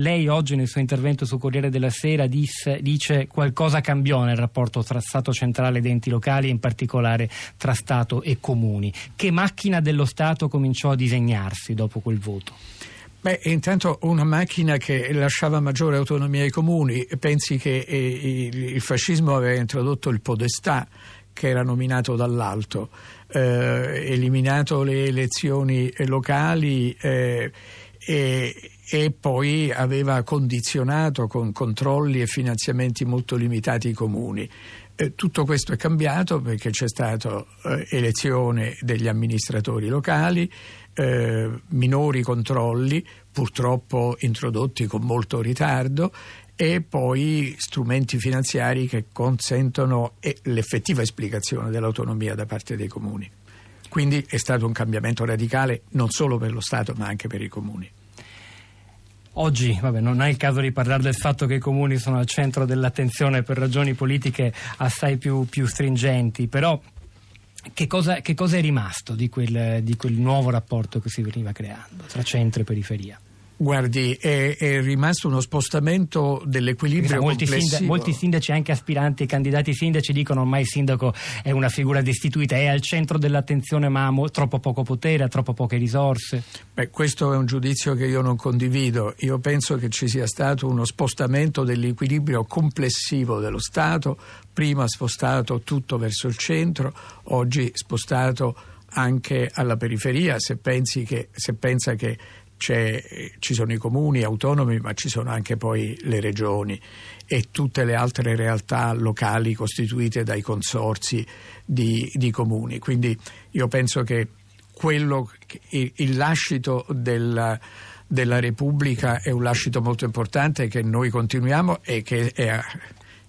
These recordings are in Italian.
Lei oggi nel suo intervento su Corriere della Sera disse, dice qualcosa cambiò nel rapporto tra Stato centrale ed enti locali, in particolare tra Stato e comuni. Che macchina dello Stato cominciò a disegnarsi dopo quel voto? Beh, intanto una macchina che lasciava maggiore autonomia ai comuni. Pensi che eh, il fascismo aveva introdotto il podestà che era nominato dall'alto, eh, eliminato le elezioni locali eh, e, e, poi aveva condizionato con controlli e finanziamenti molto limitati i comuni. Eh, tutto questo è cambiato perché c'è stata eh, elezione degli amministratori locali, eh, minori controlli, purtroppo introdotti con molto ritardo e poi strumenti finanziari che consentono l'effettiva esplicazione dell'autonomia da parte dei comuni. Quindi è stato un cambiamento radicale non solo per lo Stato ma anche per i comuni. Oggi vabbè, non è il caso di parlare del fatto che i comuni sono al centro dell'attenzione per ragioni politiche assai più, più stringenti, però che cosa, che cosa, è rimasto di quel, di quel nuovo rapporto che si veniva creando tra centro e periferia? Guardi, è, è, rimasto uno spostamento dell'equilibrio molti complessivo. Sindaci, molti sindaci, anche aspiranti, candidati sindaci, dicono ormai il sindaco è una figura destituita, è al centro dell'attenzione ma ha troppo poco potere, ha troppo poche risorse. Beh, questo è un giudizio che io non condivido. Io penso che ci sia stato uno spostamento dell'equilibrio complessivo dello Stato, prima spostato tutto verso il centro, oggi spostato anche alla periferia, se, che, se pensa che ci sono i comuni autonomi, ma ci sono anche poi le regioni e tutte le altre realtà locali costituite dai consorsi di, di comuni. Quindi io penso che quello, il, lascito della, della Repubblica è un lascito molto importante che noi continuiamo e che è,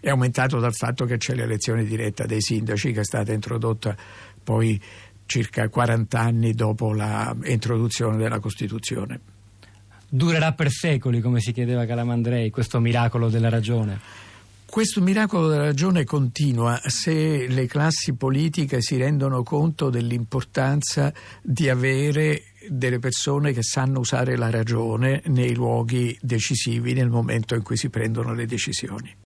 è aumentato dal fatto che c'è l'elezione diretta dei sindaci che è stata introdotta poi circa 40 anni dopo l'introduzione della Costituzione. Durerà per secoli, come si chiedeva Calamandrei, questo miracolo della ragione? Questo miracolo della ragione continua se le classi politiche si rendono conto dell'importanza di avere delle persone che sanno usare la ragione nei luoghi decisivi nel momento in cui si prendono le decisioni.